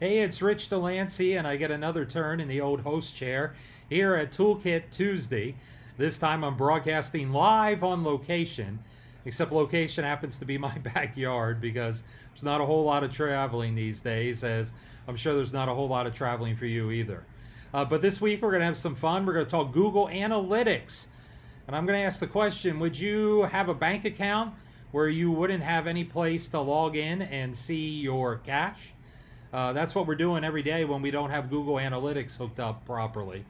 Hey, it's Rich Delancey, and I get another turn in the old host chair here at Toolkit Tuesday. This time I'm broadcasting live on location, except location happens to be my backyard because there's not a whole lot of traveling these days, as I'm sure there's not a whole lot of traveling for you either. Uh, but this week we're going to have some fun. We're going to talk Google Analytics. And I'm going to ask the question Would you have a bank account where you wouldn't have any place to log in and see your cash? Uh, that's what we're doing every day when we don't have Google Analytics hooked up properly.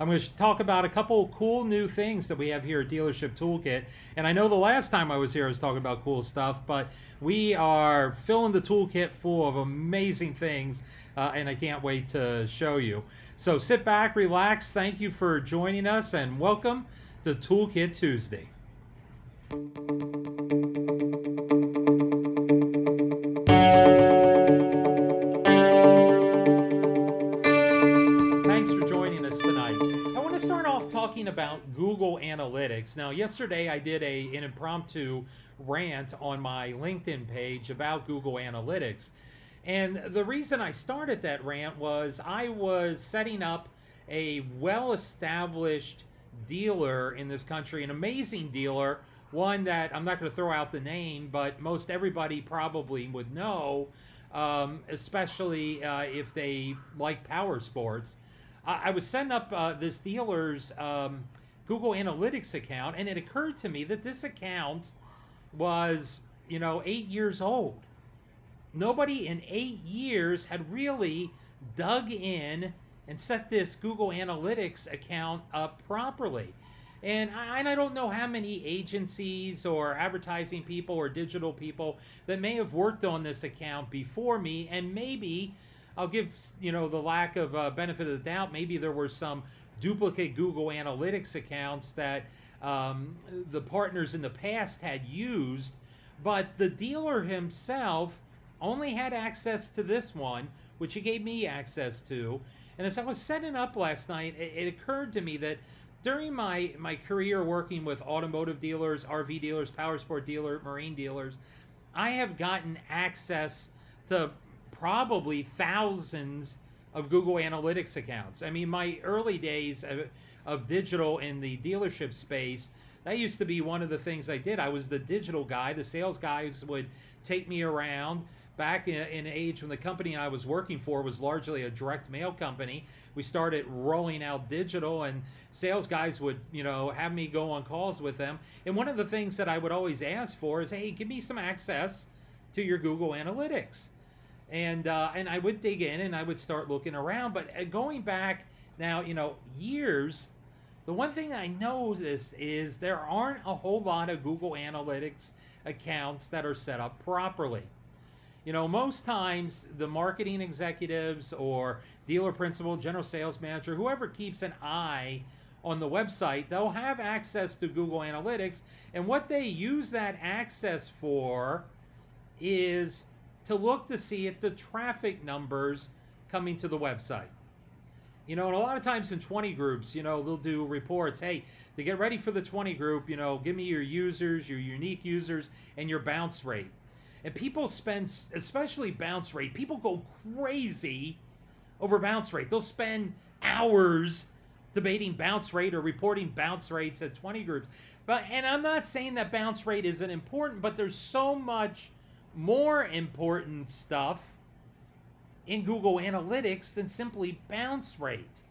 I'm going to talk about a couple cool new things that we have here at Dealership Toolkit. And I know the last time I was here, I was talking about cool stuff, but we are filling the toolkit full of amazing things, uh, and I can't wait to show you. So sit back, relax. Thank you for joining us, and welcome to Toolkit Tuesday. About Google Analytics. Now, yesterday I did a, an impromptu rant on my LinkedIn page about Google Analytics. And the reason I started that rant was I was setting up a well established dealer in this country, an amazing dealer, one that I'm not going to throw out the name, but most everybody probably would know, um, especially uh, if they like power sports. I, I was setting up uh, this dealer's um, Google Analytics account, and it occurred to me that this account was, you know, eight years old. Nobody in eight years had really dug in and set this Google Analytics account up properly. And I, and I don't know how many agencies or advertising people or digital people that may have worked on this account before me, and maybe I'll give you know the lack of uh, benefit of the doubt. Maybe there were some duplicate Google Analytics accounts that um, the partners in the past had used, but the dealer himself only had access to this one, which he gave me access to. And as I was setting up last night, it, it occurred to me that during my, my career working with automotive dealers, RV dealers, power sport dealer, marine dealers, I have gotten access to probably thousands of Google Analytics accounts. I mean, my early days of, of digital in the dealership space, that used to be one of the things I did. I was the digital guy. The sales guys would take me around back in, in age when the company I was working for was largely a direct mail company, we started rolling out digital, and sales guys would, you know, have me go on calls with them. And one of the things that I would always ask for is, hey, give me some access to your Google Analytics. And uh, and I would dig in and I would start looking around. But uh, going back now, you know, years, the one thing I noticed is there aren't a whole lot of Google Analytics accounts that are set up properly. You know, most times the marketing executives or dealer principal, general sales manager, whoever keeps an eye on the website, they'll have access to Google Analytics. And what they use that access for is to look to see if the traffic numbers coming to the website. You know, and a lot of times in 20 groups, you know, they'll do reports. Hey, to get ready for the 20 group, you know, give me your users, your unique users, and your bounce rate and people spend, especially bounce rate, people go crazy over bounce rate. They'll spend hours debating bounce rate or reporting bounce rates at 20 groups. But and I'm not saying that bounce rate isn't important, but there's so much more important stuff in Google Analytics than simply bounce rate.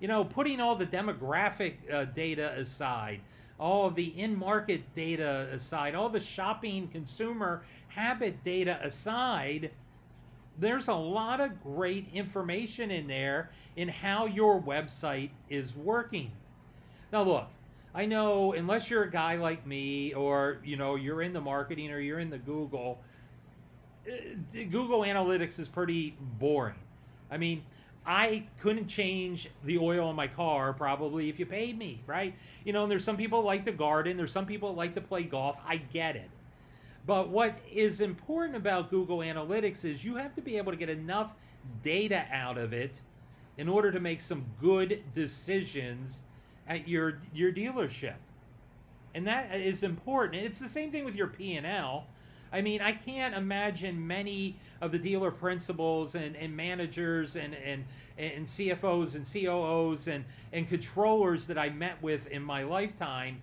You know, putting all the demographic uh, data aside, all of the in market data aside, all the shopping consumer habit data aside, there's a lot of great information in there in how your website is working. Now, look, I know unless you're a guy like me or you know you're in the marketing or you're in the Google, Uh, Google Analytics is pretty boring. I mean, I couldn't change the oil in my car probably if you paid me, right? You know, and there's some people like to garden, there's some people like to play golf. I get it. But what is important about Google Analytics is you have to be able to get enough data out of it in order to make some good decisions at your your dealership. And that is important. It's the same thing with your P&L. I mean, I can't imagine many of the dealer principals and, and managers and, and, and CFOs and COOs and, and controllers that I met with in my lifetime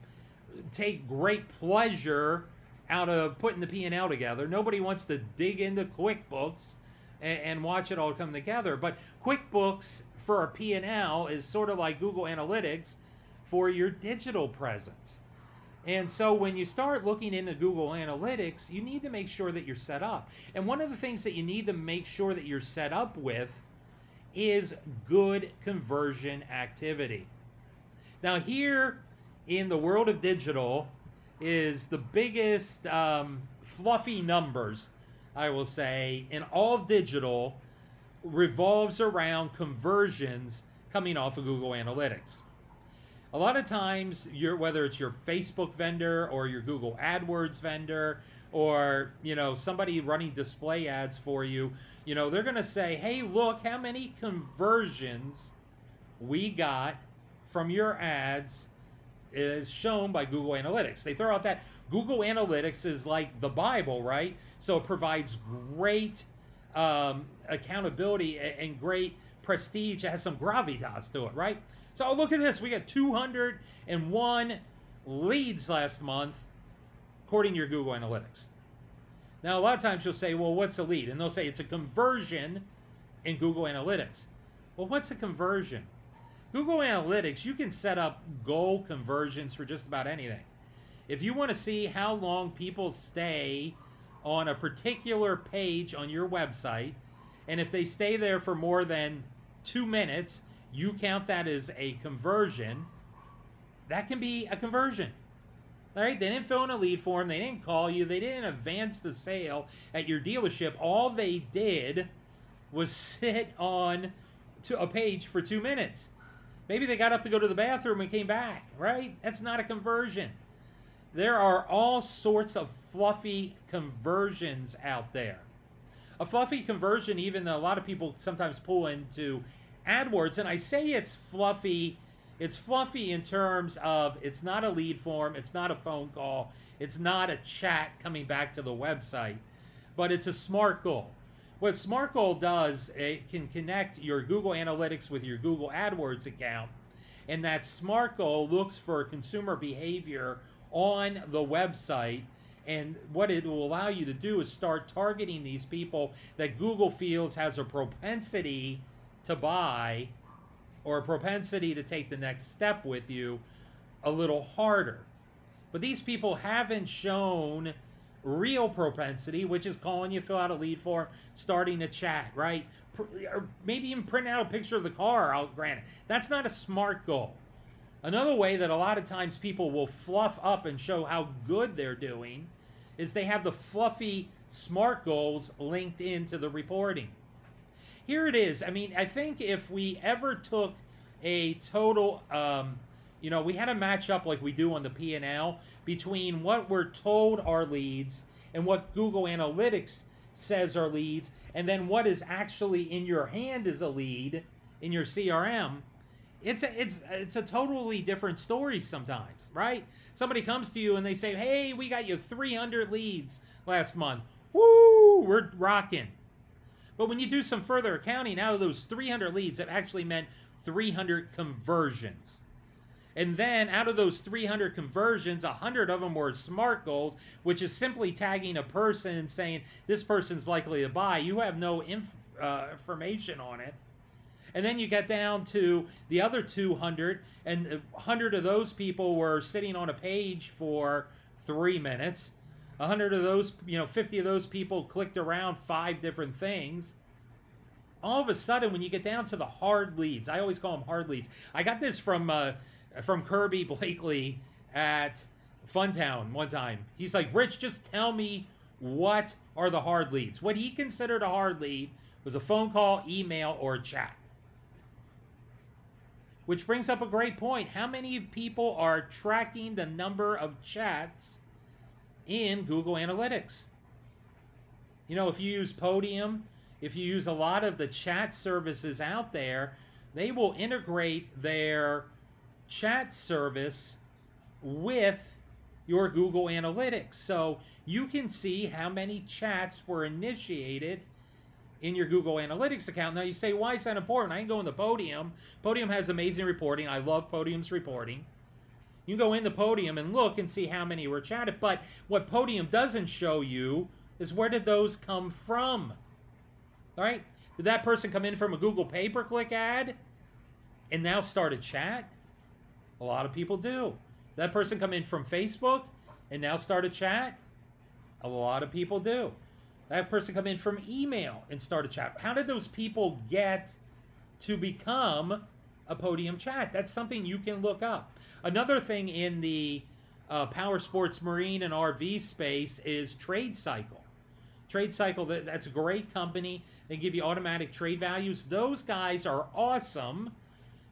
take great pleasure out of putting the P&L together. Nobody wants to dig into QuickBooks and, and watch it all come together. But QuickBooks for a P&L is sort of like Google Analytics for your digital presence. And so when you start looking into Google Analytics, you need to make sure that you're set up. And one of the things that you need to make sure that you're set up with is good conversion activity. Now, here in the world of digital is the biggest um, fluffy numbers, I will say, in all digital revolves around conversions coming off of Google Analytics a lot of times your whether it's your facebook vendor or your google adwords vendor or you know somebody running display ads for you you know they're going to say hey look how many conversions we got from your ads is shown by google analytics. They throw out that google analytics is like the bible right? So it provides great um, accountability and great prestige. It has some gravitas to it right so look at this. We got 201 leads last month, according to your Google Analytics. Now, a lot of times you'll say, well, what's a lead? And they'll say it's a conversion in Google Analytics. Well, what's a conversion? Google Analytics, you can set up goal conversions for just about anything. If you want to see how long people stay on a particular page on your website, and if they stay there for more than two minutes, you count that as a conversion, that can be a conversion. All right, they didn't fill in a lead form, they didn't call you, they didn't advance the sale at your dealership. All they did was sit on to a page for two minutes. Maybe they got up to go to the bathroom and came back, right? That's not a conversion. There are all sorts of fluffy conversions out there. A fluffy conversion, even though a lot of people sometimes pull into AdWords, and I say it's fluffy. It's fluffy in terms of it's not a lead form, it's not a phone call, it's not a chat coming back to the website, but it's a SMART goal. What SMART goal does, it can connect your Google Analytics with your Google AdWords account, and that SMART goal looks for consumer behavior on the website and what it will allow you to do is start targeting these people that Google feels has a propensity to buy or a propensity to take the next step with you a little harder. But these people haven't shown real propensity, which is calling you, fill out a lead form, starting a chat, right? Or maybe even print out a picture of the car, I'll grant it. That's not a smart goal. Another way that a lot of times people will fluff up and show how good they're doing is they have the fluffy smart goals linked into the reporting here it is. I mean, I think if we ever took a total, um, you know, we had a match up like we do on the P&L between what we're told are leads and what Google Analytics says are leads, and then what is actually in your hand as a lead in your CRM. It's a, it's it's a totally different story sometimes, right? Somebody comes to you and they say, "Hey, we got you 300 leads last month. Woo, we're rocking." But when you do some further accounting, out of those 300 leads, it actually meant 300 conversions. And then out of those 300 conversions, 100 of them were SMART goals, which is simply tagging a person and saying, this person's likely to buy. You have no inf- uh, information on it. And then you get down to the other 200, and 100 of those people were sitting on a page for three minutes. 100 of those, you know, 50 of those people clicked around five different things. All of a sudden, when you get down to the hard leads, I always call them hard leads. I got this from uh, from Kirby Blakely at Funtown one time. He's like, Rich, just tell me what are the hard leads. What he considered a hard lead was a phone call, email, or chat. Which brings up a great point. How many people are tracking the number of chats in Google Analytics. You know, if you use Podium, if you use a lot of the chat services out there, they will integrate their chat service with your Google Analytics. So you can see how many chats were initiated in your Google Analytics account. Now you say, why is that important? I can go in the Podium. Podium has amazing reporting. I love Podium's reporting. You go in the Podium and look and see how many were chatted. But what Podium doesn't show you is where did those come from? All right? Did that person come in from a Google pay per click ad and now start a chat? A lot of people do. Did that person come in from Facebook and now start a chat? A lot of people do. That person come in from email and start a chat. How did those people get to become a podium chat? That's something you can look up. Another thing in the uh, power sports, marine, and RV space is Trade Cycle. Trade Cycle, that's a great company. They give you automatic trade values. Those guys are awesome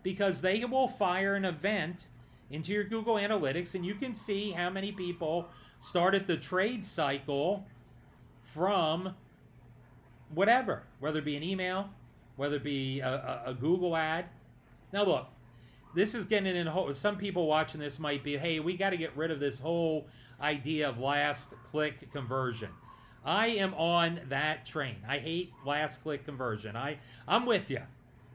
because they will fire an event into your Google Analytics and you can see how many people started the trade cycle from whatever, whether it be an email, whether it be a, a, a Google ad. Now, look, this is getting in. a whole. Some people watching this might be, hey, we got to get rid of this whole idea of last click conversion. I am on that train. I hate last click conversion. I I'm with you.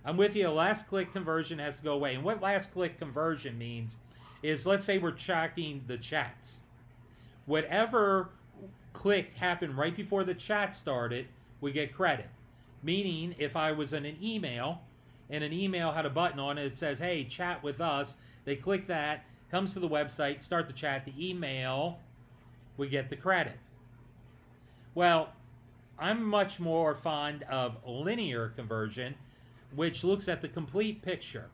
I'm with you. Last click conversion has to go away. And what last click conversion means is let's say we're tracking the chats. Whatever click happened right before the chat started, we get credit. Meaning, if I was in an email and an email had a button on it that says, hey, chat with us, they click that, comes to the website, start the chat, the email, we get the credit. Well, I'm much more fond of linear conversion, which looks at the complete picture.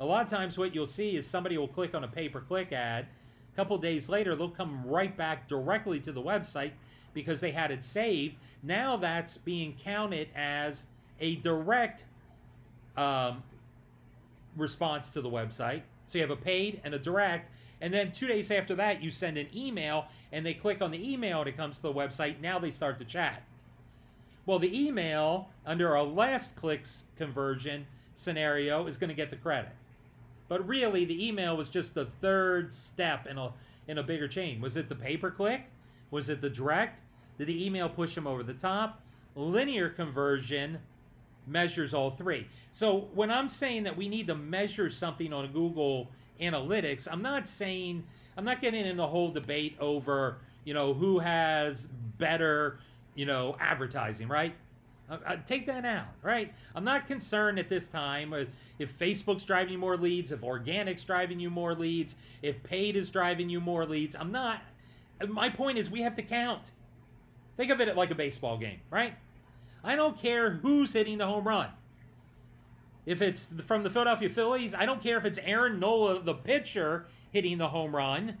A lot of times, what you'll see is somebody will click on a pay per click ad. A couple days later, they'll come right back directly to the website because they had it saved. Now that's being counted as a direct um, response to the website. So you have a paid and a direct. And then two days after that, you send an email and they click on the email and it comes to the website. Now they start to chat. Well, the email under a last clicks conversion scenario is going to get the credit. But really, the email was just the third step in a in a bigger chain. Was it the pay per click? Was it the direct? Did the email push them over the top? Linear conversion measures all three. So when I'm saying that we need to measure something on Google Analytics, I'm not saying I'm not getting in the whole debate over, you know, who has better, you know, advertising, right? Uh, uh, take that out, right? I'm not concerned at this time if Facebook's driving you more leads, if organic's driving you more leads, if paid is driving you more leads. I'm not. My point is we have to count. Think of it like a baseball game, right? I don't care who's hitting the home run. If it's from the Philadelphia Phillies, I don't care if it's Aaron Nola, the pitcher, hitting the home run,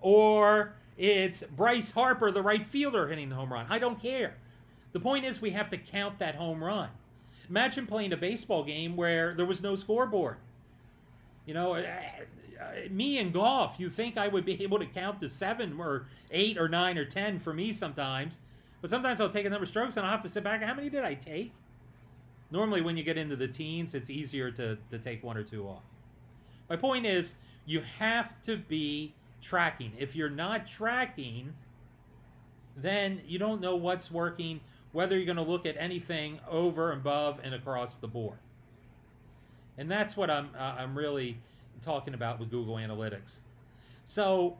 or it's Bryce Harper, the right fielder, hitting the home run. I don't care. The point is, we have to count that home run. Imagine playing a baseball game where there was no scoreboard. You know, uh, uh, me in golf, you think I would be able to count to seven or eight or nine or ten for me sometimes. But sometimes I'll take a number of strokes and I'll have to sit back. How many did I take? Normally, when you get into the teens, it's easier to, to take one or two off. My point is, you have to be tracking. If you're not tracking, then you don't know what's working, whether you're going to look at anything over above and across the board. And that's what I'm uh, I'm really talking about with Google Analytics. So,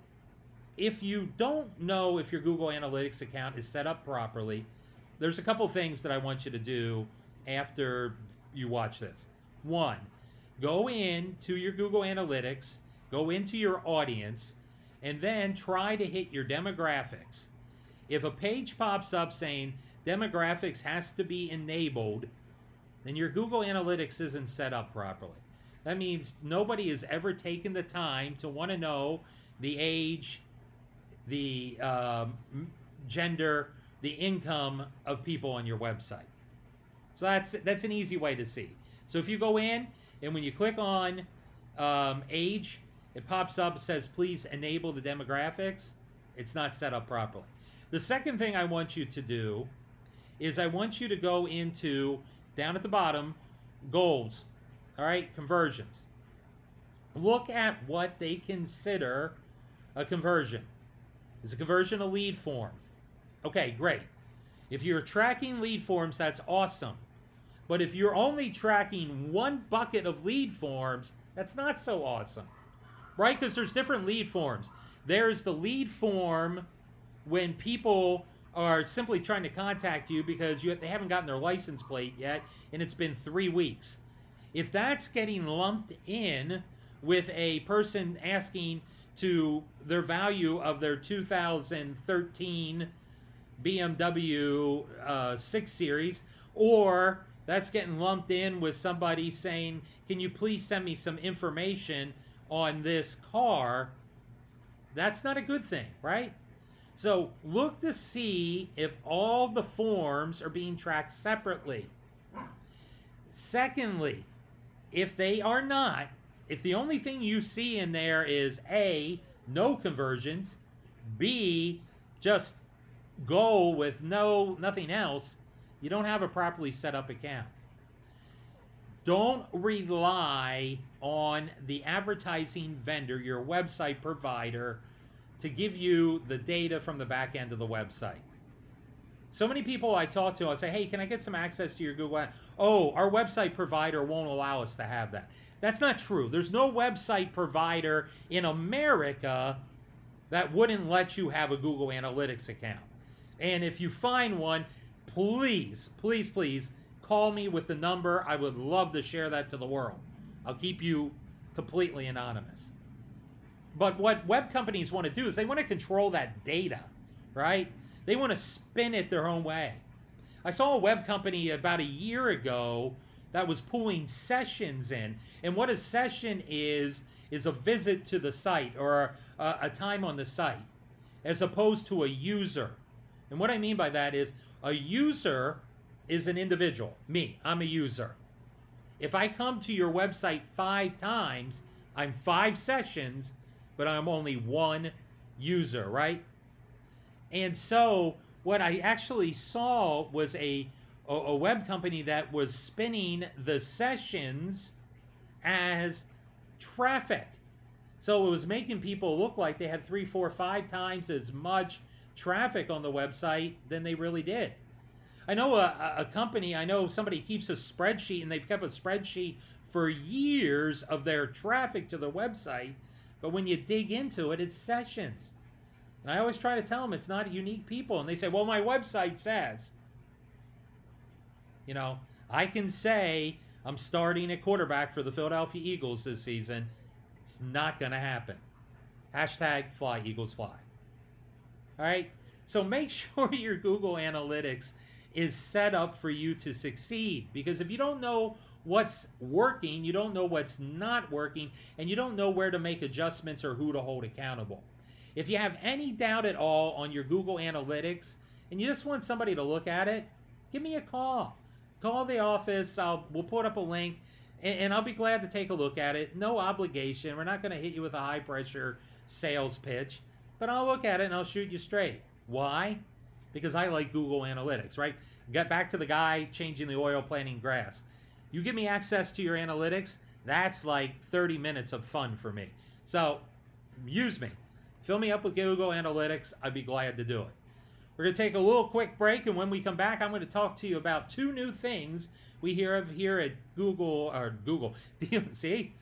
if you don't know if your Google Analytics account is set up properly, there's a couple things that I want you to do after you watch this. One, go in to your Google Analytics Go into your audience and then try to hit your demographics. If a page pops up saying demographics has to be enabled, then your Google Analytics isn't set up properly. That means nobody has ever taken the time to want to know the age, the um, gender, the income of people on your website. So that's that's an easy way to see. So if you go in and when you click on um, age, it pops up, says, please enable the demographics. It's not set up properly. The second thing I want you to do is I want you to go into, down at the bottom, goals, all right, conversions. Look at what they consider a conversion? Is a conversion a lead form? Okay, great. If you're tracking lead forms, that's awesome. But if you're only tracking one bucket of lead forms, that's not so awesome. Right? Because there's different lead forms. There's the lead form when people are simply trying to contact you because you, they haven't gotten their license plate yet and it's been three weeks. If that's getting lumped in with a person asking to their value of their 2013 BMW uh, 6 Series, or that's getting lumped in with somebody saying, Can you please send me some information on this car? That's not a good thing, right? So look to see if all the forms are being tracked separately. Secondly, if they are not, if the only thing you see in there is A, no conversions, B, just go with no nothing else, you don't have a properly set up account. Don't rely on the advertising vendor, your website provider, to give you the data from the back end of the website. So many people I talk to, I say, hey, can I get some access to your Google? Oh, our website provider won't allow us to have that. That's not true. There's no website provider in America that wouldn't let you have a Google Analytics account. And if you find one, please, please, please call me with the number. I would love to share that to the world. I'll keep you completely anonymous. But what web companies want to do is they want to control that data, right? They want to spin it their own way. I saw a web company about a year ago that was pulling sessions in. And what a session is, is a visit to the site or a, a time on the site, as opposed to a user. And what I mean by that is a user is an individual. Me, I'm a user. If I come to your website five times, I'm five sessions but I'm only one user, right? And so what I actually saw was a, a, a web company that was spinning the sessions as traffic. So it was making people look like they had three, four, five times as much traffic on the website than they really did. I know a, a company, I know somebody keeps a spreadsheet and they've kept a spreadsheet for years of their traffic to the website but when you dig into it, it's sessions. And I always try to tell them it's not unique people. And they say, well, my website says. You know, I can say I'm starting at quarterback for the Philadelphia Eagles this season. It's not going to happen. Hashtag fly, Eagles fly. All right? So make sure your Google Analytics is set up for you to succeed. Because if you don't know what's working, you don't know what's not working, and you don't know where to make adjustments or who to hold accountable. If you have any doubt at all on your Google Analytics and you just want somebody to look at it, give me a call. Call the office. I'll we'll put up a link and, and I'll be glad to take a look at it. No obligation. We're not going to hit you with a high pressure sales pitch, but I'll look at it and I'll shoot you straight. Why? Because I like Google Analytics, right? Get back to the guy changing the oil, planting grass. You give me access to your analytics, that's like 30 minutes of fun for me. So use me. Fill me up with Google Analytics. I'd be glad to do it. We're going to take a little quick break, and when we come back, I'm going to talk to you about two new things we hear of here at Google or Google. See,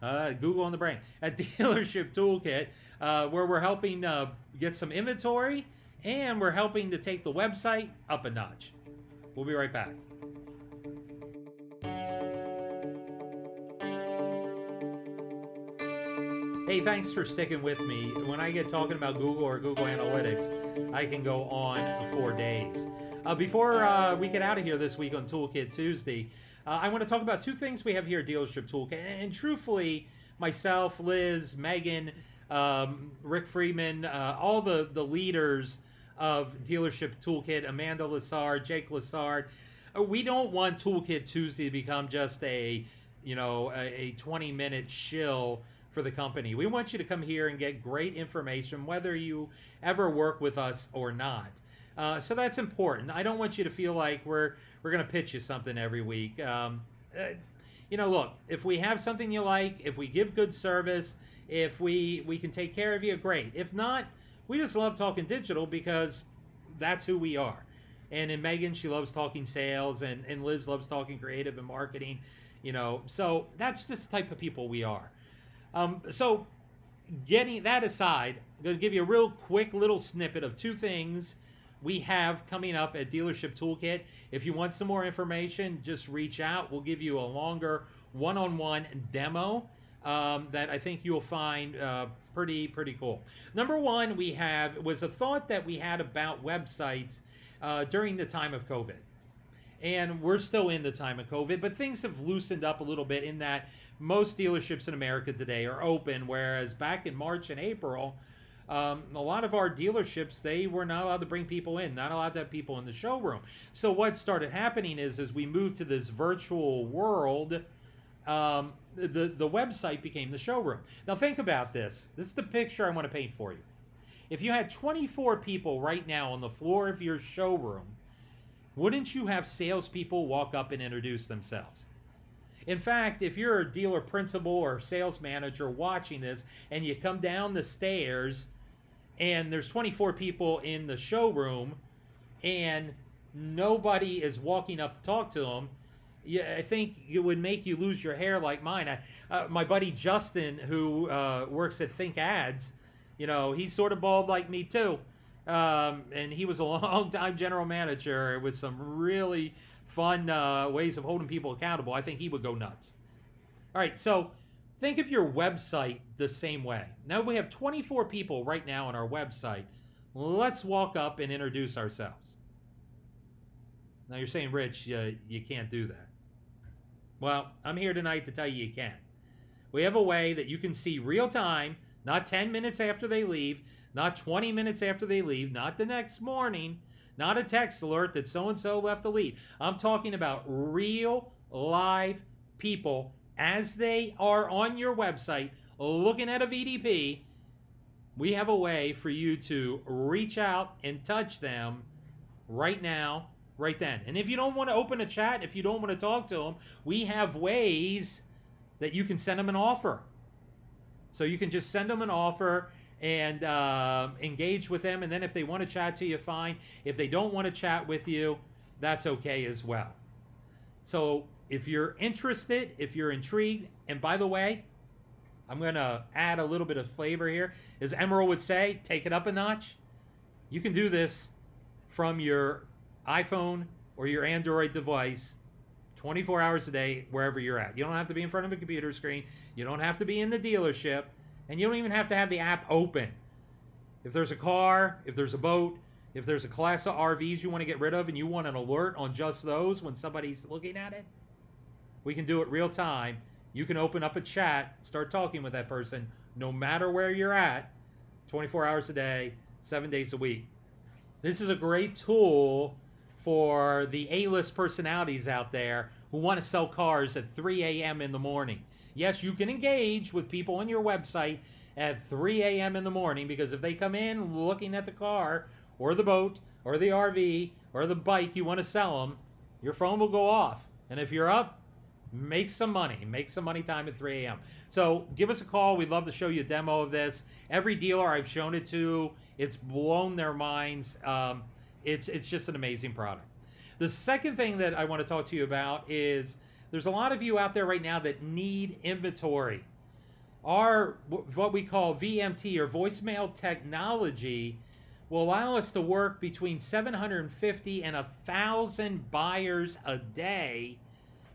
uh, Google on the brain at Dealership Toolkit, uh, where we're helping uh, get some inventory and we're helping to take the website up a notch. We'll be right back. Hey, thanks for sticking with me. When I get talking about Google or Google Analytics, I can go on for days. Uh, before uh, we get out of here this week on Toolkit Tuesday, uh, I want to talk about two things we have here at Dealership Toolkit. And, and truthfully, myself, Liz, Megan, um, Rick Freeman, uh, all the, the leaders of Dealership Toolkit, Amanda Lassard, Jake Lassard, uh, we don't want Toolkit Tuesday to become just a, you know, a, a 20 minute shill for the company. We want you to come here and get great information, whether you ever work with us or not. Uh, so that's important. I don't want you to feel like we're we're going to pitch you something every week. Um, uh, you know, look, if we have something you like, if we give good service, If we we can take care of you, great. If not, we just love talking digital because that's who we are. And in Megan, she loves talking sales, and, and Liz loves talking creative and marketing. You know, so that's just the type of people we are. Um, so, getting that aside, I'm going to give you a real quick little snippet of two things we have coming up at Dealership Toolkit. If you want some more information, just reach out. We'll give you a longer one on one demo um, that I think you'll find uh, pretty, pretty cool. Number one, we have was a thought that we had about websites uh, during the time of COVID. And we're still in the time of COVID, but things have loosened up a little bit in that most dealerships in America today are open, whereas back in March and April, um, a lot of our dealerships they were not allowed to bring people in not allowed to have people in the showroom. So what started happening is as we moved to this virtual world um, the, the website became the showroom. Now think about this. This is the picture i want to paint for you. If you had 24 people right now on the floor of your showroom wouldn't you have salespeople walk up and introduce themselves in fact, if you're a dealer principal or sales manager watching this and you come down the stairs and there's 24 people in the showroom and nobody is walking up to talk to them yeah, I think it would make you lose your hair like mine. I, uh, my buddy Justin, who uh, works at Think Ads, you know, he's sort of bald like me too, um, and he was a long time general manager with some really fun uh, ways of holding people accountable. I think he would go nuts. All right, so Think of your website the same way. Now we have 24 people right now on our website. Let's walk up and introduce ourselves. Now you're saying, Rich, you, you can't do that. Well, I'm here tonight to tell you you can. We have a way that you can see real time, not 10 minutes after they leave, not 20 minutes after they leave, not the next morning, not a text alert that so and so left the lead. I'm talking about real live people as they are on your website looking at a VDP, we have a way for you to reach out and touch them right now, right then. And if you don't want to open a chat, if you don't want to talk to them, we have ways that you can send them an offer. So you can just send them an offer and uh, engage with them. And then if they want to chat to you, fine. If they don't want to chat with you, that's okay as well. So if you're interested, if you're intrigued, and by the way, I'm going to add a little bit of flavor here. As Emeril would say, take it up a notch. You can do this from your iPhone or your Android device 24 hours a day, wherever you're at. You don't have to be in front of a computer screen. You don't have to be in the dealership. And you don't even have to have the app open. If there's a car, if there's a boat, if there's a class of RVs you want to get rid of and you want an alert on just those when somebody's looking at it, we can do it real time. You can open up a chat, start talking with that person, no matter where you're at, 24 hours a day, seven days a week. This is a great tool for the A list personalities out there who want to sell cars at 3 a.m. in the morning. Yes, you can engage with people on your website at 3 a.m. in the morning because if they come in looking at the car or the boat or the RV or the bike you want to sell them, your phone will go off. And if you're up, make some money. Make some money time at 3 a.m. So give us a call. We'd love to show you a demo of this. Every dealer I've shown it to, it's blown their minds. Um, it's it's just an amazing product. The second thing that I want to talk to you about is there's a lot of you out there right now that need inventory. Our what we call VMT or voicemail technology will allow us to work between 750 and 1,000 buyers a day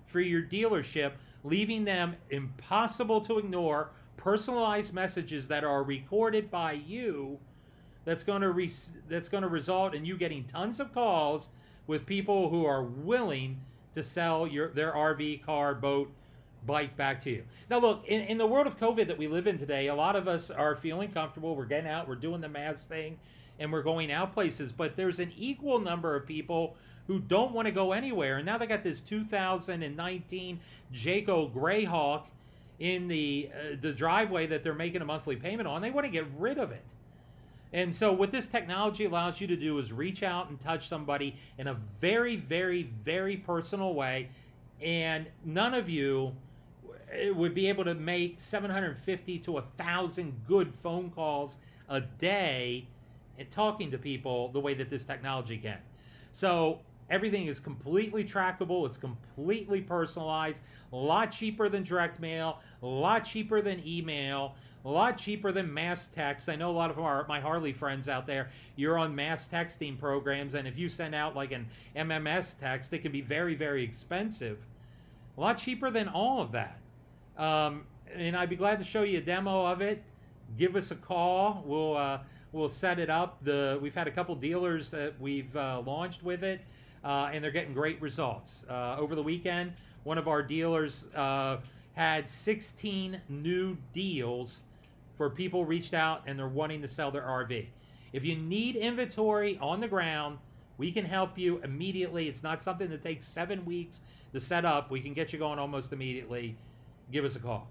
for your dealership, leaving them impossible to ignore personalized messages that are recorded by you that's going to re- that's going to result in you getting tons of calls with people who are willing to sell your their RV, car, boat, bike back to you. Now, look, in, in the world of COVID that we live in today, a lot of us are feeling comfortable. We're getting out, we're doing the mask thing, and we're going out places. But there's an equal number of people who don't want to go anywhere. And now they got this 2019 Jayco Greyhawk in the uh, the driveway that they're making a monthly payment on. They want to get rid of it. And so what this technology allows you to do is reach out and touch somebody in a very very very personal way and none of you eh, would be able to make 750 to 1,000 good phone calls a day and talking to people the way that this technology can. So everything is completely trackable, it's completely personalized, a lot cheaper than direct mail, a lot cheaper than email. A lot cheaper than mass text. I know a lot of our my Harley friends out there. You're on mass texting programs, and if you send out like an MMS text, it can be very, very expensive. A lot cheaper than all of that. Um, and I'd be glad to show you a demo of it. Give us a call. We'll uh, we'll set it up. The we've had a couple dealers that we've uh, launched with it, uh, and they're getting great results. Uh, over the weekend, one of our dealers uh, had 16 new deals for people reached out and they're wanting to sell their RV. If you need inventory on the ground, we can help you immediately. It's not something that takes seven weeks to set up. We can get you going almost immediately give us a call.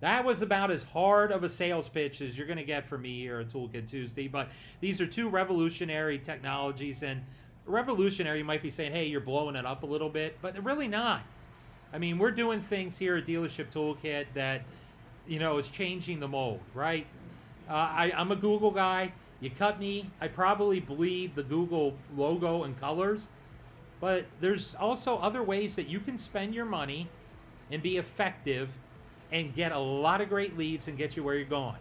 That was about as hard of a sales pitch as you're going to get from me here at Toolkit Tuesday. But these are two revolutionary technologies, and revolutionary you might be saying, "Hey, you're blowing it up a little bit," but really not. I mean, we're doing things here at Dealership Toolkit that you know is changing the mold, right? Uh, I, I'm a Google guy. You cut me, I probably bleed the Google logo and colors, but there's also other ways that you can spend your money and be effective and get a lot of great leads and get you where you're going.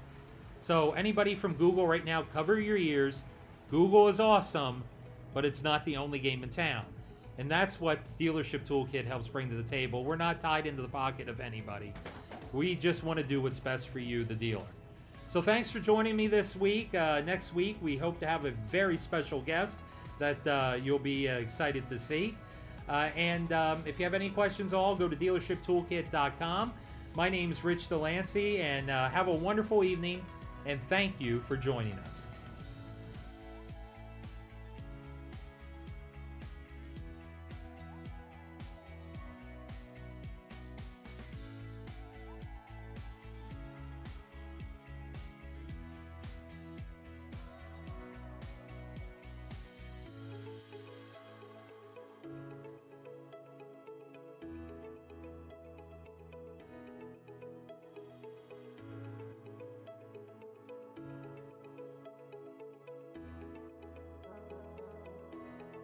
So, anybody from Google right now, cover your ears. Google is awesome, but it's not the only game in town. And that's what Dealership Toolkit helps bring to the table. We're not tied into the pocket of anybody. We just want to do what's best for you, the dealer. So, thanks for joining me this week. Uh, next week, we hope to have a very special guest that uh, you'll be uh, excited to see. Uh, and um, if you have any questions, all go to dealershiptoolkit.com. My name is Rich Delancey, and uh, have a wonderful evening. And thank you for joining us.